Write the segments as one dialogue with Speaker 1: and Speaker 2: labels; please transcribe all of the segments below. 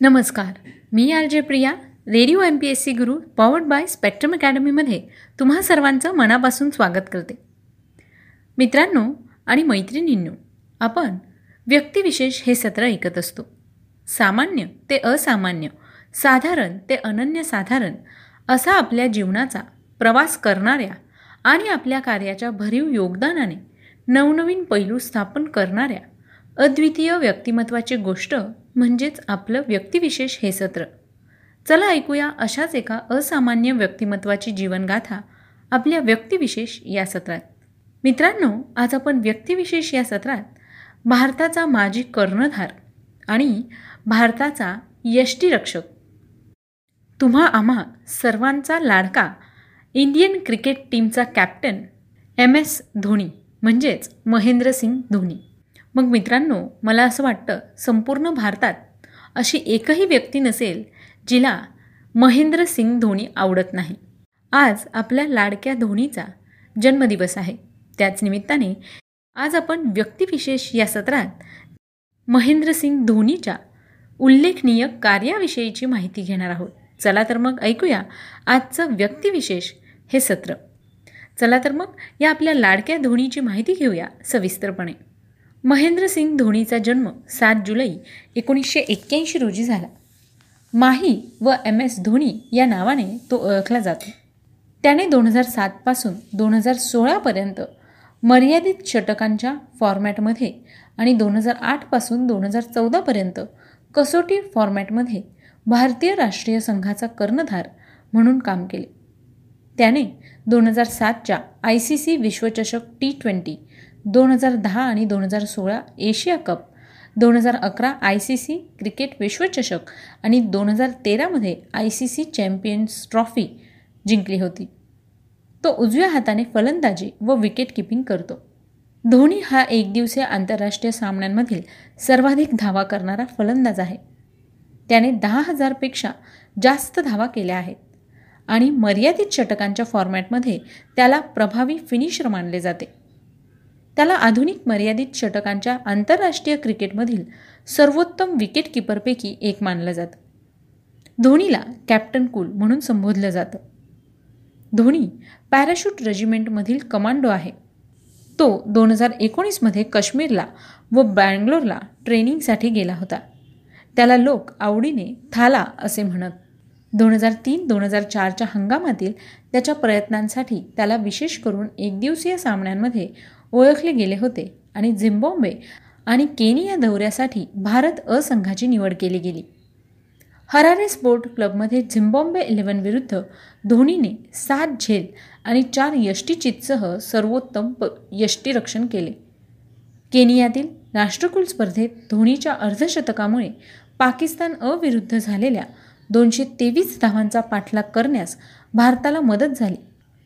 Speaker 1: नमस्कार. मी R J Priya radio M P S C Guru powered by Spectrum अकॅडमीमध्ये तुम्हा सर्वांचं मनापासून स्वागत करते. मित्रांनो आणि मैत्रिणींनो आपण व्यक्तिविशेष हे सत्र ऐकत असतो. सामान्य ते असामान्य साधारण ते अनन्यसाधारण असा आपल्या जीवनाचा प्रवास करणाऱ्या आणि आपल्या कार्याच्या भरीव योगदानाने नवनवीन पैलू स्थापन करणाऱ्या अद्वितीय व्यक्तिमत्वाची गोष्ट म्हणजेच आपलं व्यक्तिविशेष हे सत्र. चला ऐकूया अशाच एका असामान्य व्यक्तिमत्वाची जीवनगाथा आपल्या व्यक्तिविशेष या सत्रात. मित्रांनो आज आपण व्यक्तिविशेष या सत्रात भारताचा माजी कर्णधार आणि भारताचा यष्टीरक्षक तुम्हा आम्हा सर्वांचा लाडका इंडियन क्रिकेट टीमचा कॅप्टन एम एस धोनी म्हणजेच महेंद्रसिंग धोनी. मग मित्रांनो मला असं वाटतं संपूर्ण भारतात अशी एकही व्यक्ती नसेल जिला महेंद्रसिंग धोनी आवडत नाही. आज आपल्या लाडक्या धोनीचा जन्मदिवस आहे. त्याच निमित्ताने आज आपण व्यक्तिविशेष या सत्रात महेंद्रसिंग धोनीच्या उल्लेखनीय कार्याविषयीची माहिती घेणार आहोत. चला तर मग ऐकूया आजचं व्यक्तिविशेष हे सत्र. चला तर मग या आपल्या लाडक्या धोनीची माहिती घेऊया सविस्तरपणे. महेंद्रसिंग धोनीचा जन्म सात जुलै एकोणीसशे एक्क्याऐंशी रोजी झाला. माही व एम एस धोनी या नावाने तो ओळखला जातो. त्याने दोन हजार सातपासून दोन हजार सोळापर्यंत मर्यादित षटकांच्या फॉर्मॅटमध्ये आणि दोन हजार आठपासून दोन हजार चौदापर्यंत कसोटी फॉर्मॅटमध्ये भारतीय राष्ट्रीय संघाचा कर्णधार म्हणून काम केले. त्याने दोन हजार सातच्या आय सी सी विश्वचषक टी ट्वेंटी दोन हजार दहा आणि दोन हजार सोळा एशिया कप दोन हजार अकरा आय सी सी क्रिकेट विश्वचषक आणि दोन हजार तेरामध्ये I C C champions trophy जिंकली होती. तो उजव्या हाताने फलंदाजी व विकेट किपिंग करतो. धोनी हा एकदिवसीय आंतरराष्ट्रीय सामन्यांमधील सर्वाधिक धावा करणारा फलंदाज आहे. त्याने दहा हजारपेक्षा जास्त धावा केल्या आहेत आणि मर्यादित षटकांच्या फॉर्मॅटमध्ये त्याला प्रभावी फिनिशर मानले जाते. त्याला आधुनिक मर्यादित षटकांच्या आंतरराष्ट्रीय क्रिकेटमधील सर्वोत्तम विकेटकीपरपैकी एक मानलं जातं. धोनीला कॅप्टन कूल म्हणून संबोधलं जातं. धोनी पॅराशूट रेजिमेंटमधील कमांडो आहे. तो दोन हजार एकोणीसमध्ये काश्मीरला व बँगलोरला ट्रेनिंगसाठी गेला होता. त्याला लोक आवडीने थाला असे म्हणत. दोन हजार तीन दोन हजार चारच्या हंगामातील त्याच्या प्रयत्नांसाठी त्याला विशेष करून एकदिवसीय सामन्यांमध्ये ओळखले गेले होते आणि झिम्बॉम्बे आणि केनिया दौऱ्यासाठी भारत अ संघाची निवड केली गेली. हरारे स्पोर्ट क्लबमध्ये झिम्बॉम्बे इलेव्हन विरुद्ध धोनीने सात झेल आणि चार यष्टीचितसह सर्वोत्तम प यष्टीरक्षण केले. केनियातील राष्ट्रकुल स्पर्धेत धोनीच्या अर्धशतकामुळे पाकिस्तान अविरुद्ध झालेल्या दोनशे तेवीस धावांचा पाठलाग करण्यास भारताला मदत झाली.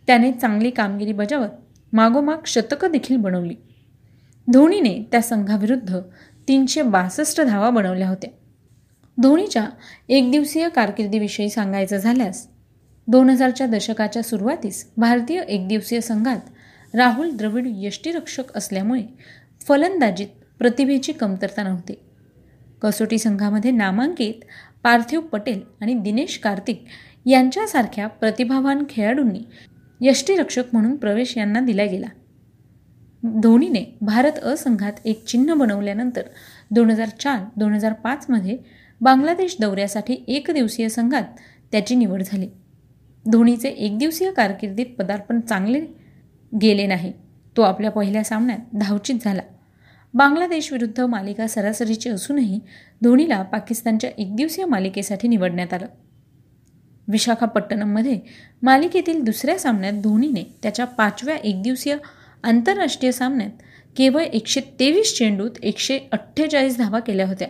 Speaker 1: त्याने चांगली कामगिरी बजावत मागोमाग शतकं देखील बनवली. धोनीने त्या संघाविरुद्ध तीनशे बासष्ट धावा बनवल्या होत्या. धोनीच्या एकदिवसीय कारकिर्दीविषयी सांगायचं झाल्यास दोन हजारच्या दशकाच्या सुरुवातीस भारतीय एकदिवसीय संघात राहुल द्रविड यष्टीरक्षक असल्यामुळे फलंदाजीत प्रतिभेची कमतरता नव्हती. कसोटी संघामध्ये नामांकित पार्थिव पटेल आणि दिनेश कार्तिक यांच्यासारख्या प्रतिभावान खेळाडूंनी यष्टीरक्षक म्हणून प्रवेश यांना दिला गेला. धोनीने भारत अ संघात एक चिन्ह बनवल्यानंतर दोन हजार चार दोन हजार पाचमध्ये बांगलादेश दौऱ्यासाठी एकदिवसीय संघात त्याची निवड झाली. धोनीचे एकदिवसीय कारकिर्दीत पदार्पण चांगले गेले नाही. तो आपल्या पहिल्या सामन्यात धावचित झाला. बांगलादेशविरुद्ध मालिका सरासरीची असूनही धोनीला पाकिस्तानच्या एकदिवसीय मालिकेसाठी निवडण्यात आलं. विशाखापट्टणममध्ये मालिकेतील दुसऱ्या सामन्यात धोनीने त्याच्या पाचव्या एकदिवसीय आंतरराष्ट्रीय सामन्यात केवळ एकशे तेवीस चेंडूत एकशे अठ्ठेचाळीस धावा केल्या होत्या.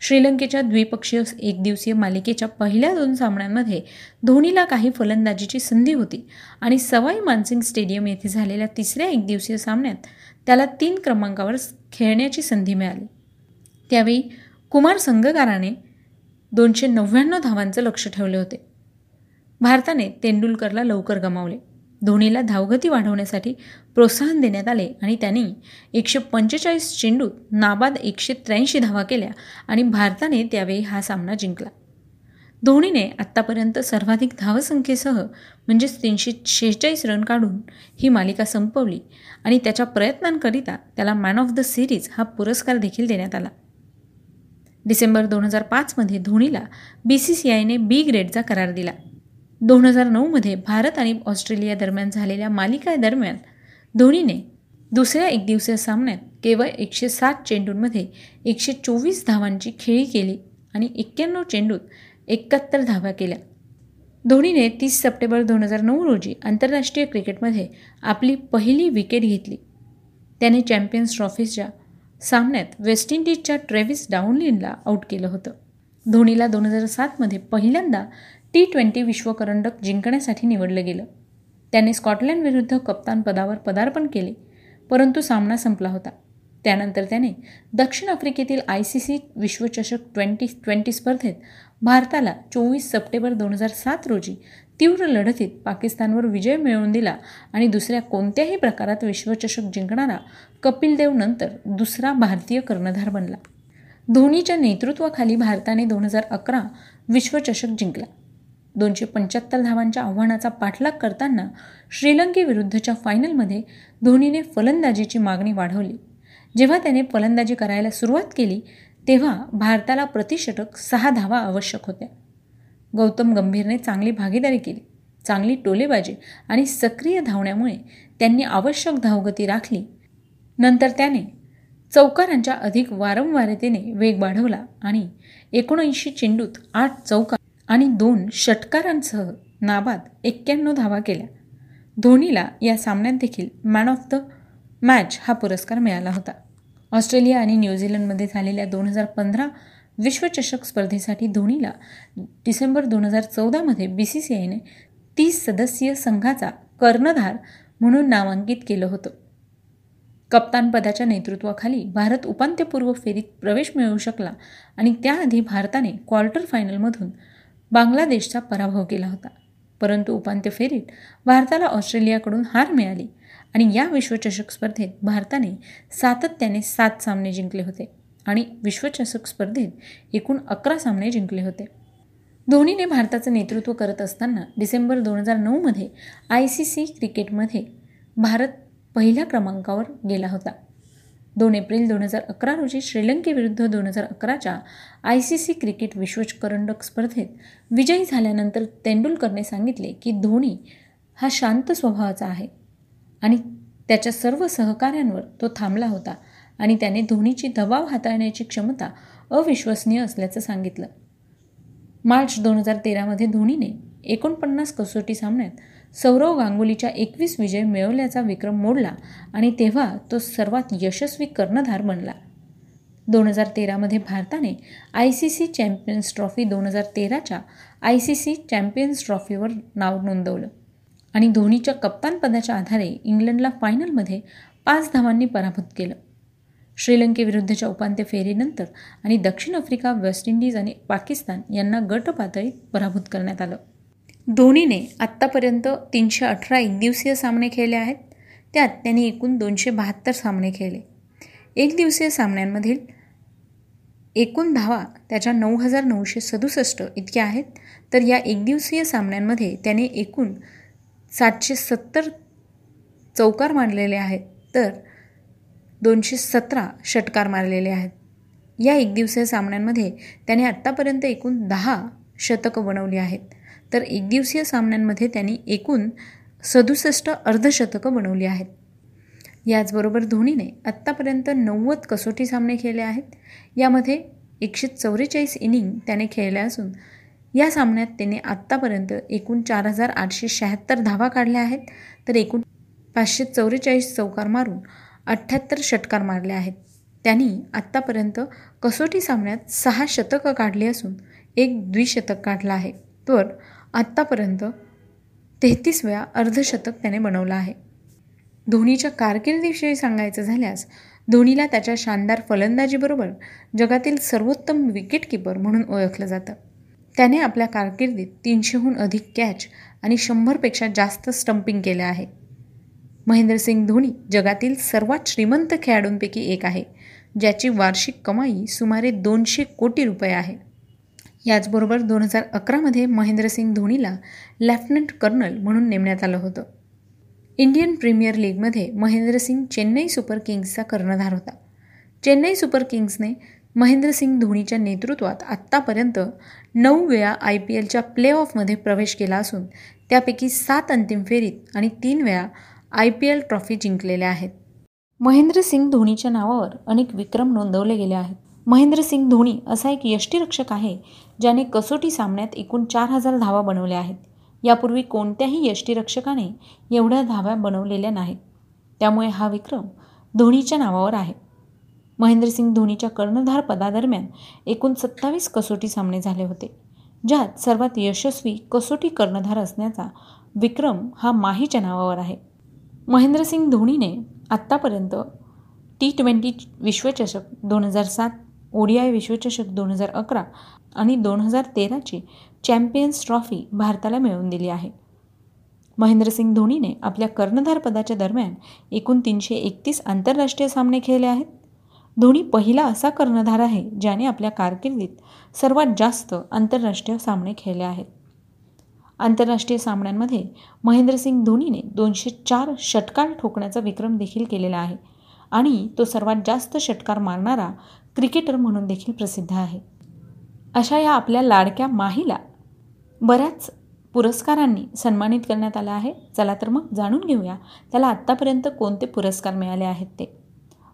Speaker 1: श्रीलंकेच्या द्विपक्षीय एकदिवसीय मालिकेच्या पहिल्या दोन सामन्यांमध्ये धोनीला काही फलंदाजीची संधी होती आणि सवाई मानसिंग स्टेडियम येथे झालेल्या तिसऱ्या एकदिवसीय सामन्यात त्याला तीन क्रमांकावर खेळण्याची संधी मिळाली. त्यावेळी कुमार संगकाराने दोनशे नव्याण्णव धावांचं लक्ष ठेवले होते. भारताने तेंडुलकरला लवकर गमावले. धोनीला धावगती वाढवण्यासाठी प्रोत्साहन देण्यात आले आणि त्यांनी एकशे पंचेचाळीस चेंडूत नाबाद एकशे त्र्याऐंशी धावा केल्या आणि भारताने त्यावेळी हा सामना जिंकला. धोनीने आत्तापर्यंत सर्वाधिक धावसंख्येसह म्हणजेच तीनशे शेहेचाळीस रन काढून ही मालिका संपवली आणि त्याच्या प्रयत्नांकरिता त्याला मॅन ऑफ द सिरीज हा पुरस्कार देखील देण्यात आला. डिसेंबर दोन हजार पाचमध्ये धोनीला बी सी सी आयने बी ग्रेडचा करार दिला. दोन हजार नऊमध्ये भारत आणि ऑस्ट्रेलिया दरम्यान झालेल्या मालिका दरम्यान धोनीने दुसऱ्या एकदिवसीय सामन्यात केवळ एकशे सात चेंडूंमध्ये एकशे चोवीस धावांची खेळी केली आणि एक्क्याण्णव चेंडूत एकाहत्तर धावा केल्या. धोनीने तीस सप्टेंबर दोन हजार नऊ रोजी आंतरराष्ट्रीय क्रिकेटमध्ये आपली पहिली विकेट घेतली. त्याने चॅम्पियन्स ट्रॉफीच्या सामन्यात वेस्ट इंडिजच्या ट्रेव्हिस डाऊनलिनला आऊट केलं होतं. धोनीला दोन हजार सातमध्ये पहिल्यांदा टी ट्वेंटी विश्वकरंडक जिंकण्यासाठी निवडलं गेलं. त्याने स्कॉटलंडविरुद्ध कप्तान पदावर पदार्पण केले परंतु सामना संपला होता. त्यानंतर त्याने दक्षिण आफ्रिकेतील आय सी सी विश्वचषक ट्वेंटी ट्वेंटी स्पर्धेत भारताला चोवीस सप्टेंबर दोन हजार सात रोजी तीव्र लढतीत पाकिस्तानवर विजय मिळवून दिला आणि दुसऱ्या कोणत्याही प्रकारात विश्वचषक जिंकणारा कपिल देव नंतर दुसरा भारतीय कर्णधार बनला. धोनीच्या नेतृत्वाखाली भारताने दोन हजार अकरा विश्वचषक जिंकला. दोनशे पंच्याहत्तर धावांच्या आव्हानाचा पाठलाग करताना श्रीलंकेविरुद्धच्या फायनलमध्ये धोनीने फलंदाजीची मागणी वाढवली. जेव्हा त्याने फलंदाजी करायला सुरुवात केली तेव्हा भारताला प्रतिषटक सहा धावा आवश्यक होत्या. गौतम गंभीरने चांगली भागीदारी केली चांगली टोलेबाजी आणि सक्रिय धावण्यामुळे त्यांनी आवश्यक धावगती राखली. नंतर त्याने चौकारांच्या अधिक वारंवारतेने वेग वाढवला आणि एकोणऐंशी चेंडूत आठ चौकार आणि दोन षटकारांसह नाबाद एक्क्याण्णव धावा केल्या. धोनीला या सामन्यात देखील मॅन ऑफ द मॅच हा पुरस्कार मिळाला होता. ऑस्ट्रेलिया आणि न्यूझीलंडमध्ये झालेल्या दोन हजार पंधरा विश्वचषक स्पर्धेसाठी धोनीला डिसेंबर दोन हजार चौदामध्ये बी सी सी आयने तीस सदस्यीय संघाचा कर्णधार म्हणून नामांकित केलं होतं. कप्तानपदाच्या नेतृत्वाखाली भारत उपांत्यपूर्व फेरीत प्रवेश मिळवू शकला आणि त्याआधी भारताने क्वार्टर फायनलमधून बांगलादेशचा पराभव केला होता. परंतु उपांत्य फेरीत भारताला ऑस्ट्रेलियाकडून हार मिळाली आणि या विश्वचषक स्पर्धेत भारताने सातत्याने सात सामने जिंकले होते आणि विश्वचषक स्पर्धेत एकूण अकरा सामने जिंकले होते. धोनीने भारताचं नेतृत्व करत असताना डिसेंबर दोन हजार नऊमध्ये आय सी सी क्रिकेटमध्ये भारत पहिल्या क्रमांकावर गेला होता. दोन एप्रिल दोन हजार अकरा रोजी श्रीलंकेविरुद्ध दोन हजार अकराच्या आय सी सी क्रिकेट विश्वचकरंडक स्पर्धेत विजयी झाल्यानंतर तेंडुलकरने सांगितले की धोनी हा शांत स्वभावाचा आहे आणि त्याच्या सर्व सहकाऱ्यांवर तो थांबला होता आणि त्याने धोनीची दबाव हाताळण्याची क्षमता अविश्वसनीय असल्याचं सांगितलं. मार्च दोन हजार तेरामध्ये धोनीने एकोणपन्नास कसोटी सामन्यात सौरव गांगुलीच्या एकवीस विजय मिळवल्याचा विक्रम मोडला आणि तेव्हा तो सर्वात यशस्वी कर्णधार बनला. दोन हजार तेरामध्ये भारताने I C C champions trophy दोन हजार तेराच्या आय सी सी चॅम्पियन्स ट्रॉफीवर नाव नोंदवलं आणि धोनीच्या कप्तानपदाच्या आधारे इंग्लंडला फायनलमध्ये पाच धावांनी पराभूत केलं. श्रीलंकेविरुद्धच्या उपांत्य फेरीनंतर आणि दक्षिण आफ्रिका वेस्ट इंडिज आणि पाकिस्तान यांना गट पातळीत पराभूत करण्यात आलं. धोनीने आत्तापर्यंत तीनशे अठरा एकदिवसीय सामने खेळले आहेत. त्यात त्यांनी एकूण दोनशे बहात्तर सामने खेळले. एकदिवसीय सामन्यांमधील एकूण धावा त्याच्या नऊ हजार नऊशे सदुसष्ट इतक्या आहेत. तर या एकदिवसीय सामन्यांमध्ये त्याने एकूण सातशे सत्तर चौकार मारलेले आहेत. तर दोनशे सतरा षटकार मारलेले आहेत. या एकदिवसीय सामन्यांमध्ये त्याने आत्तापर्यंत एकूण दहा शतकं बनवली आहेत. तर एकदिवसीय सामन्यांमध्ये त्यांनी एकूण सदुसष्ट अर्धशतकं बनवली आहेत. याचबरोबर धोनीने आत्तापर्यंत नव्वद कसोटी सामने खेळले आहेत. यामध्ये एकशे चौवेचाळीस इनिंग त्याने खेळल्या असून या सामन्यात त्याने आत्तापर्यंत एकूण चार हजार आठशे शहात्तर धावा काढल्या आहेत. तर एकूण पाचशे चौवेचाळीस चौकार मारून अठ्ठ्याहत्तर षटकार मारले आहेत. त्यांनी आत्तापर्यंत कसोटी सामन्यात सहा शतकं काढली असून एक द्विशतक काढलं आहे. तर आत्तापर्यंत तेहतीस वेळा अर्धशतक त्याने बनवलं आहे. धोनीच्या कारकिर्दीविषयी सांगायचं झाल्यास धोनीला त्याच्या शानदार फलंदाजीबरोबर जगातील सर्वोत्तम विकेटकीपर म्हणून ओळखलं जातं. त्याने आपल्या कारकिर्दीत तीनशेहून अधिक कॅच आणि शंभरपेक्षा जास्त स्टंपिंग केल्या आहे. महेंद्रसिंग धोनी जगातील सर्वात श्रीमंत खेळाडूंपैकी एक आहे ज्याची वार्षिक कमाई सुमारे दोनशे कोटी रुपये आहे. याचबरोबर दोन हजार अकरामध्ये महेंद्रसिंग धोनीला लेफ्टनंट कर्नल म्हणून नेमण्यात आलं होतं. इंडियन प्रीमियर लीगमध्ये महेंद्रसिंग चेन्नई सुपर किंग्सचा कर्णधार होता. चेन्नई सुपर किंग्सने महेंद्रसिंग धोनीच्या नेतृत्वात आत्तापर्यंत नऊ वेळा आय पी एलच्या प्लेऑफमध्ये प्रवेश केला असून त्यापैकी सात अंतिम फेरीत आणि तीन वेळा आय पी एल ट्रॉफी जिंकलेल्या आहेत. महेंद्रसिंग धोनीच्या नावावर अनेक विक्रम नोंदवले गेले आहेत. महेंद्रसिंग धोनी असा एक यष्टीरक्षक आहे ज्याने कसोटी सामन्यात एकूण चार हजार धावा बनवल्या आहेत. यापूर्वी कोणत्याही यष्टीरक्षकाने एवढ्या धाव्या बनवलेल्या नाहीत. त्यामुळे हा विक्रम धोनीच्या नावावर आहे. महेंद्रसिंग धोनीच्या कर्णधार पदादरम्यान एकूण सत्तावीस कसोटी सामने झाले होते ज्यात सर्वात यशस्वी कसोटी कर्णधार असण्याचा विक्रम हा माहीच्या नावावर आहे. महेंद्रसिंग धोनीने आत्तापर्यंत टी ट्वेंटी विश्वचषक दोन हजार सात ओडीआय विश्वचषक दोन हजार अकरा आणि दोन हजार तेराची चॅम्पियन्स ट्रॉफी भारताला मिळवून दिली आहे. महेंद्रसिंग धोनीने आपल्या कर्णधारपदाच्या दरम्यान एकूण तीनशे एकतीस आंतरराष्ट्रीय सामने खेळले आहेत. धोनी पहिला असा कर्णधार आहे ज्याने आपल्या कारकिर्दीत सर्वात जास्त आंतरराष्ट्रीय सामने खेळले आहेत. आंतरराष्ट्रीय सामन्यांमध्ये महेंद्रसिंग धोनीने दोनशे चार षटकार ठोकण्याचा विक्रम देखील केलेला आहे. आणि तो सर्वात जास्त षटकार मारणारा क्रिकेटर म्हणून देखील प्रसिद्ध आहे. अशा या आपल्या लाडक्या माहीला बऱ्याच पुरस्कारांनी सन्मानित करण्यात आलं आहे. चला तर मग जाणून घेऊया त्याला आत्तापर्यंत कोणते पुरस्कार मिळाले आहेत ते.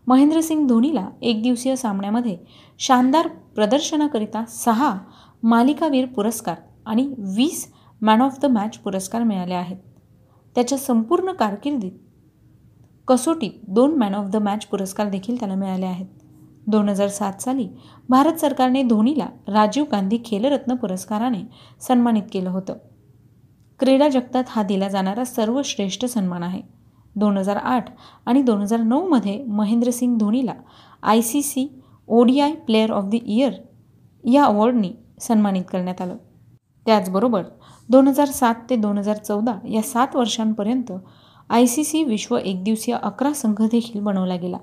Speaker 1: महेंद्रसिंग धोनीला एक दिवसीय सामन्यामध्ये शानदार प्रदर्शनाकरिता सहा मालिकावीर पुरस्कार आणि वीस मॅन ऑफ द मॅच पुरस्कार मिळाले आहेत. त्याच्या संपूर्ण कारकिर्दीत कसोटीत दोन मॅन ऑफ द मॅच पुरस्कार देखील त्याला मिळाले आहेत. दोन हजार सात साली भारत सरकारने धोनीला राजीव गांधी खेलरत्न पुरस्काराने सन्मानित केलं होतं. क्रीडा जगतात हा दिला जाणारा सर्वश्रेष्ठ सन्मान आहे. दोन हजार आठ आणि दोन हजार नऊमध्ये Mahendra Singh धोनीला I C C ODI player of the year या अवॉर्डनी सन्मानित करण्यात आलं. त्याचबरोबर दोन हजार सात ते दोन हजार चौदा या सात वर्षांपर्यंत आय सी सी विश्व एकदिवसीय अकरा संघ देखील बनवला गेला.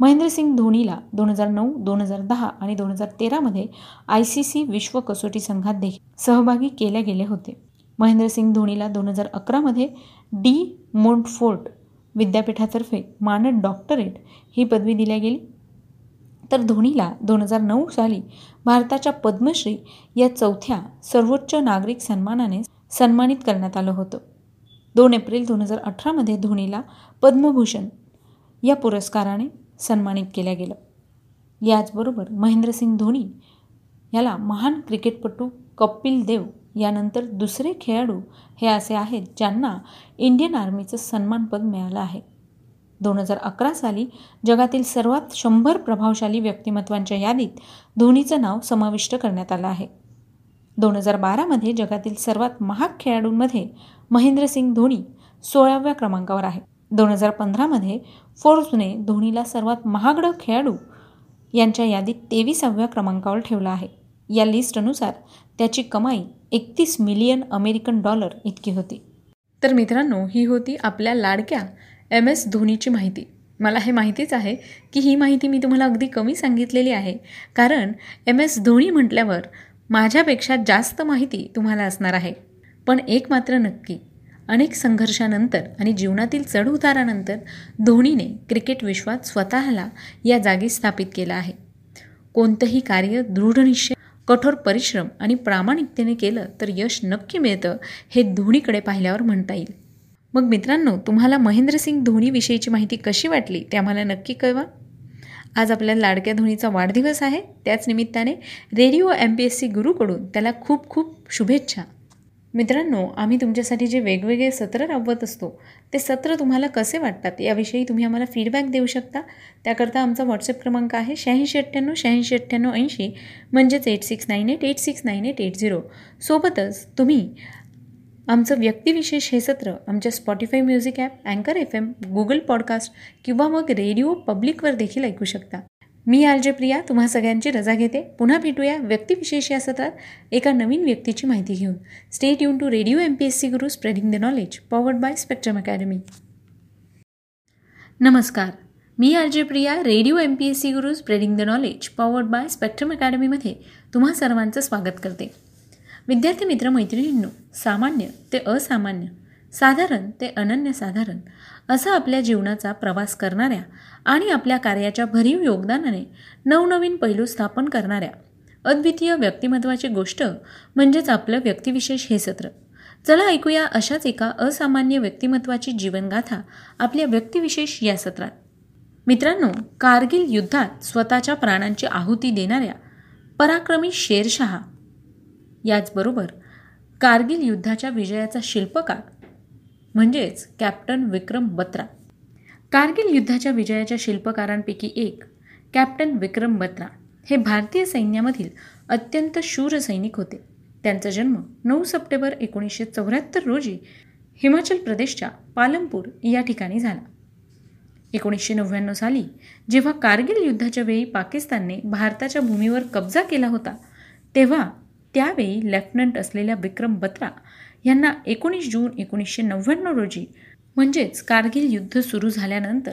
Speaker 1: महेंद्रसिंग धोनीला दोन हजार नऊ दोन हजार दहा आणि दोन हजार तेरामध्ये आय सी सी विश्व कसोटी संघात देखील सहभागी केले गेले होते. महेंद्रसिंग धोनीला दोन हजार अकरामध्ये डी मोंटफोर्ट विद्यापीठातर्फे मानद डॉक्टरेट ही पदवी दिल्या गेली. तर धोनीला दोन हजार नऊ साली भारताच्या पद्मश्री या चौथ्या सर्वोच्च नागरिक सन्मानाने सन्मानित करण्यात आलं होतं. दोन एप्रिल दोन हजार अठरामध्ये धोनीला पद्मभूषण या पुरस्काराने सन्मानित केलं गेलं. याचबरोबर महेंद्रसिंग धोनी याला महान क्रिकेटपटू कपिल देव यानंतर दुसरे खेळाडू हे असे आहेत ज्यांना इंडियन आर्मीचं सन्मानपद मिळालं आहे. दोन हजार अकरा साली जगातील सर्वात शंभर प्रभावशाली व्यक्तिमत्वांच्या यादीत धोनीचं नाव समाविष्ट करण्यात आलं आहे. दोन हजार बारामध्ये जगातील सर्वात महाग खेळाडूंमध्ये महेंद्रसिंग धोनी सोळाव्या क्रमांकावर आहे. दोन हजार पंधरामध्ये फोर्ब्सने धोनीला सर्वात महागडं खेळाडू यांच्या यादीत तेविसाव्या क्रमांकावर ठेवला आहे. या लिस्टनुसार त्याची कमाई एकतीस मिलियन अमेरिकन डॉलर इतकी होती. तर मित्रांनो ही होती आपल्या लाडक्या एम एस धोनीची माहिती. मला हे माहितीच आहे की ही माहिती मी तुम्हाला अगदी कमी सांगितलेली आहे. कारण एम एस धोनी म्हटल्यावर माझ्यापेक्षा जास्त माहिती तुम्हाला असणार आहे. पण एक मात्र नक्की. अनेक संघर्षानंतर आणि जीवनातील चढउतारानंतर धोनीने क्रिकेट विश्वात स्वतःला या जागी स्थापित केलं आहे. कोणतंही कार्य दृढनिश्चय कठोर परिश्रम आणि प्रामाणिकतेने केलं तर यश नक्की मिळतं हे धोनीकडे पाहिल्यावर म्हणता येईल. मग मित्रांनो तुम्हाला महेंद्रसिंग धोनीविषयीची माहिती कशी वाटली ते आम्हाला नक्की कळवा. आज आपल्या लाडक्या धोनीचा वाढदिवस आहे. त्याच निमित्ताने radio M P S C गुरूकडून त्याला खूप खूप शुभेच्छा. मित्रांनो आम्ही तुमच्यासाठी जे वेगवेगळे सत्र राबवत असतो ते सत्र तुम्हाला कसे वाटतात याविषयी तुम्ही आम्हाला फीडबॅक देऊ शकता. त्याकरता आमचा व्हॉट्सअप क्रमांक आहे शहाऐंशी अठ्ठ्याण्णव शहाऐंशी अठ्ठ्याण्णव ऐंशी म्हणजेच eight six nine eight eight six nine eight eight zero सोबतच तुम्ही आमचं व्यक्तिविशेष हे सत्र आमच्या स्पॉटीफाय म्युझिक ॲप अँकर एफ एम गुगल पॉडकास्ट किंवा मग रेडिओ पब्लिकवर देखील ऐकू शकता. मी आलजे प्रिया तुम्हा सगळ्यांची रजा घेते. पुन्हा भेटूया व्यक्तिविशेष या सत्रात. एका नवीन व्यक्तीची माहिती घेऊन. State युन to radio M P S C Guru spreading the knowledge powered by spectrum academy नमस्कार. मी RJ Priya radio M P S C Guru spreading the knowledge powered by spectrum अकॅडमीमध्ये तुम्हा सर्वांचं स्वागत करते. विद्यार्थी मित्र मैत्रिणींनो सामान्य ते असामान्य साधारण ते अनन्यसाधारण असा आपल्या जीवनाचा प्रवास करणाऱ्या आणि आपल्या कार्याच्या भरीव योगदानाने नवनवीन पैलू स्थापन करणाऱ्या अद्वितीय व्यक्तिमत्वाची गोष्ट म्हणजेच आपलं व्यक्तिविशेष हे सत्र. चला ऐकूया अशाच एका असामान्य व्यक्तिमत्वाची जीवनगाथा आपल्या व्यक्तिविशेष या सत्रात. मित्रांनो कारगिल युद्धात स्वतःच्या प्राणांची आहुती देणाऱ्या पराक्रमी शेरशहा याचबरोबर कारगिल युद्धाच्या विजयाचा शिल्पकार म्हणजेच कॅप्टन विक्रम बत्रा. कारगिल युद्धाच्या विजयाच्या शिल्पकारांपैकी एक कॅप्टन विक्रम बत्रा हे भारतीय सैन्यामधील अत्यंत शूर सैनिक होते. त्यांचा जन्म नऊ सप्टेंबर एकोणीसशे चौऱ्याहत्तर रोजी हिमाचल प्रदेशच्या पालमपूर या ठिकाणी झाला. एकोणीसशे नव्याण्णव साली जेव्हा कारगिल युद्धाच्या वेळी पाकिस्तानने भारताच्या भूमीवर कब्जा केला होता तेव्हा त्यावेळी लेफ्टनंट असलेल्या विक्रम बत्रा यांना एकोणीस जून एकोणीसशे नव्याण्णव रोजी म्हणजेच कारगिल युद्ध सुरू झाल्यानंतर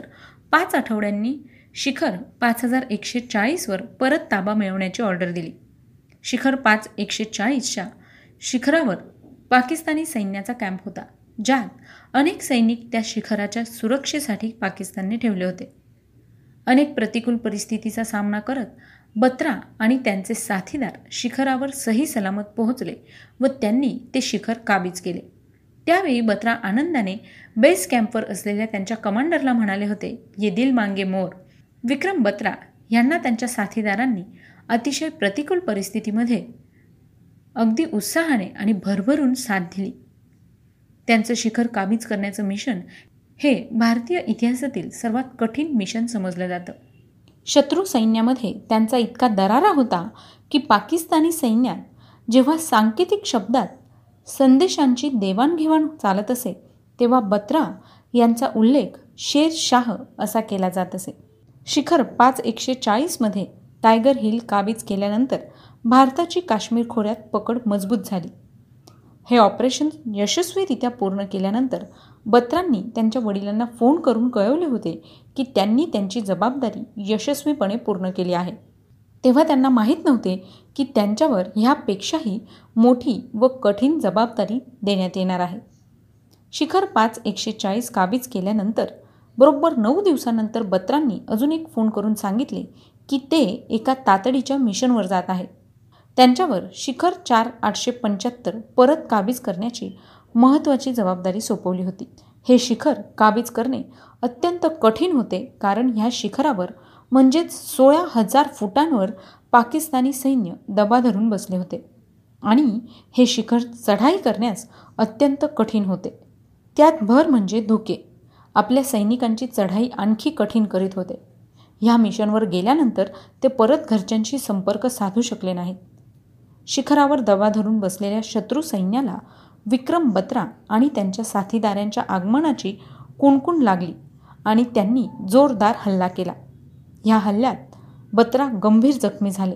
Speaker 1: पाच आठवड्यांनी शिखर पाच हजार एकशे चाळीसवर परत ताबा मिळवण्याची ऑर्डर दिली. शिखर पाच एकशे चाळीसच्या शिखरावर पाकिस्तानी सैन्याचा कॅम्प होता ज्यात अनेक सैनिक त्या शिखराच्या सुरक्षेसाठी पाकिस्तानने ठेवले होते. अनेक प्रतिकूल परिस्थितीचा सामना करत बत्रा आणि त्यांचे साथीदार शिखरावर सही सलामत पोहोचले व त्यांनी ते शिखर काबीज केले. त्यावेळी बत्रा आनंदाने बेस कॅम्पवर असलेल्या त्यांच्या कमांडरला म्हणाले होते ये दिल मांगे मोर. विक्रम बत्रा यांना त्यांच्या साथीदारांनी अतिशय प्रतिकूल परिस्थितीमध्ये अगदी उत्साहाने आणि भरभरून साथ दिली. त्यांचं शिखर काबीज करण्याचं मिशन हे भारतीय इतिहासातील सर्वात कठीण मिशन समजलं जातं. शत्रू सैन्यामध्ये त्यांचा इतका दरारा होता की पाकिस्तानी सैन्यात जेव्हा सांकेतिक शब्दात संदेशांची देवाणघेवाण चालत असे तेव्हा बत्रा यांचा उल्लेख शेर शाह असा केला जात असे. शिखर पाच एकशे चाळीसमध्ये टायगर हिल काबीज केल्यानंतर भारताची काश्मीर खोऱ्यात पकड मजबूत झाली. हे ऑपरेशन यशस्वीरित्या पूर्ण केल्यानंतर बत्रांनी त्यांच्या वडिलांना फोन करून कळवले होते की त्यांनी त्यांची जबाबदारी यशस्वीपणे पूर्ण केली आहे. तेव्हा त्यांना माहीत नव्हते की त्यांच्यावर ह्यापेक्षाही मोठी व कठीण जबाबदारी देण्यात येणार आहे. शिखर पाच एकशे चाळीस काबीज केल्यानंतर बरोबर नऊ दिवसानंतर बत्रांनी अजून एक फोन करून सांगितले की ते एका तातडीच्या मिशनवर जात आहेत. त्यांच्यावर शिखर चार आठशे पंच्याहत्तर परत काबीज करण्याची महत्त्वाची जबाबदारी सोपवली होती. हे शिखर काबीज करणे अत्यंत कठीण होते कारण ह्या शिखरावर म्हणजेच सोळा हजार फुटांवर पाकिस्तानी सैन्य दबा धरून बसले होते. आणि हे शिखर चढाई करण्यास अत्यंत कठीण होते. त्यात भर म्हणजे धोके. आपल्या सैनिकांची चढाई आणखी कठीण करीत होते. ह्या मिशनवर गेल्यानंतर ते परत घरच्यांशी संपर्क साधू शकले नाहीत. शिखरावर दबा धरून बसलेल्या शत्रू सैन्याला विक्रम बत्रा आणि त्यांच्या साथीदारांच्या आगमनाची कुणकुण लागली आणि त्यांनी जोरदार हल्ला केला. ह्या हल्ल्यात बत्रा गंभीर जखमी झाले.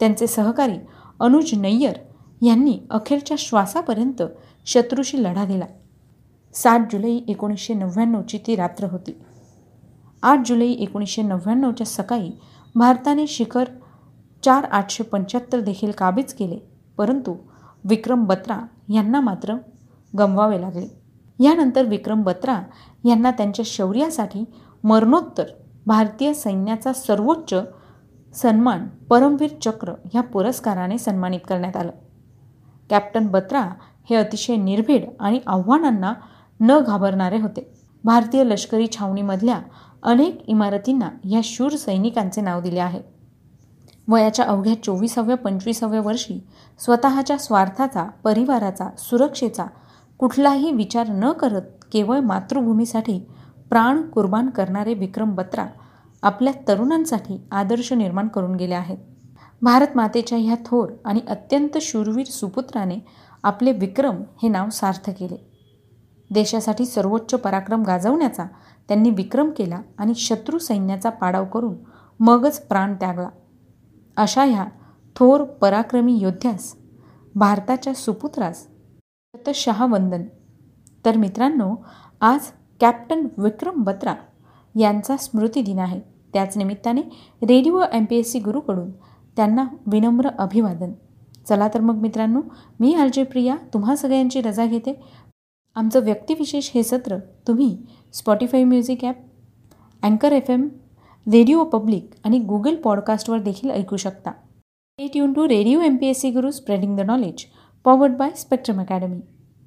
Speaker 1: त्यांचे सहकारी अनुज नय्यर यांनी अखेरच्या श्वासापर्यंत शत्रूशी लढा दिला. सात जुलै एकोणीसशे नव्याण्णवची ती रात्र होती. आठ जुलै एकोणीसशे नव्याण्णवच्या सकाळी भारताने शिखर चार आठशे पंच्याहत्तर देखील काबीज केले परंतु विक्रम बत्रा यांना मात्र गमवावे लागले. यानंतर विक्रम बत्रा यांना त्यांच्या शौर्यासाठी मरणोत्तर भारतीय सैन्याचा सर्वोच्च सन्मान परमवीर चक्र ह्या पुरस्काराने सन्मानित करण्यात आलं. कॅप्टन बत्रा हे अतिशय निर्भीड आणि आव्हानांना न घाबरणारे होते. भारतीय लष्करी छावणीमधल्या अनेक इमारतींना या शूर सैनिकांचे नाव दिले आहे. वयाच्या अवघ्या चोवीसाव्या पंचवीसाव्या वर्षी स्वतःच्या स्वार्थाचा परिवाराचा सुरक्षेचा कुठलाही विचार न करत केवळ मातृभूमीसाठी प्राण कुर्बान करणारे विक्रम बत्रा आपल्या तरुणांसाठी आदर्श निर्माण करून गेले आहेत. भारत मातेच्या ह्या थोर आणि अत्यंत शूरवीर सुपुत्राने आपले विक्रम हे नाव सार्थ केले. देशासाठी सर्वोच्च पराक्रम गाजवण्याचा त्यांनी विक्रम केला आणि शत्रू सैन्याचा पाडाव करून मगच प्राण त्यागला. अशा ह्या थोर पराक्रमी योद्ध्यास भारताच्या सुपुत्रास शतशहा वंदन. तर मित्रांनो आज कॅप्टन विक्रम बत्रा यांचा स्मृतिदिन आहे. त्याच निमित्ताने radio M P S C गुरुकडून त्यांना विनम्र अभिवादन. चला तर मग मित्रांनो मी आर जे प्रिया तुम्हा सगळ्यांची रजा घेते. आमचं व्यक्तिविशेष हे सत्र तुम्ही स्पॉटीफाय म्युझिक ॲप अँकर एफ एम रेडिओ पब्लिक आणि गुगल पॉडकास्टवर देखील ऐकू शकता. A tune to radio M P S C Guru spreading the knowledge powered by Spectrum academy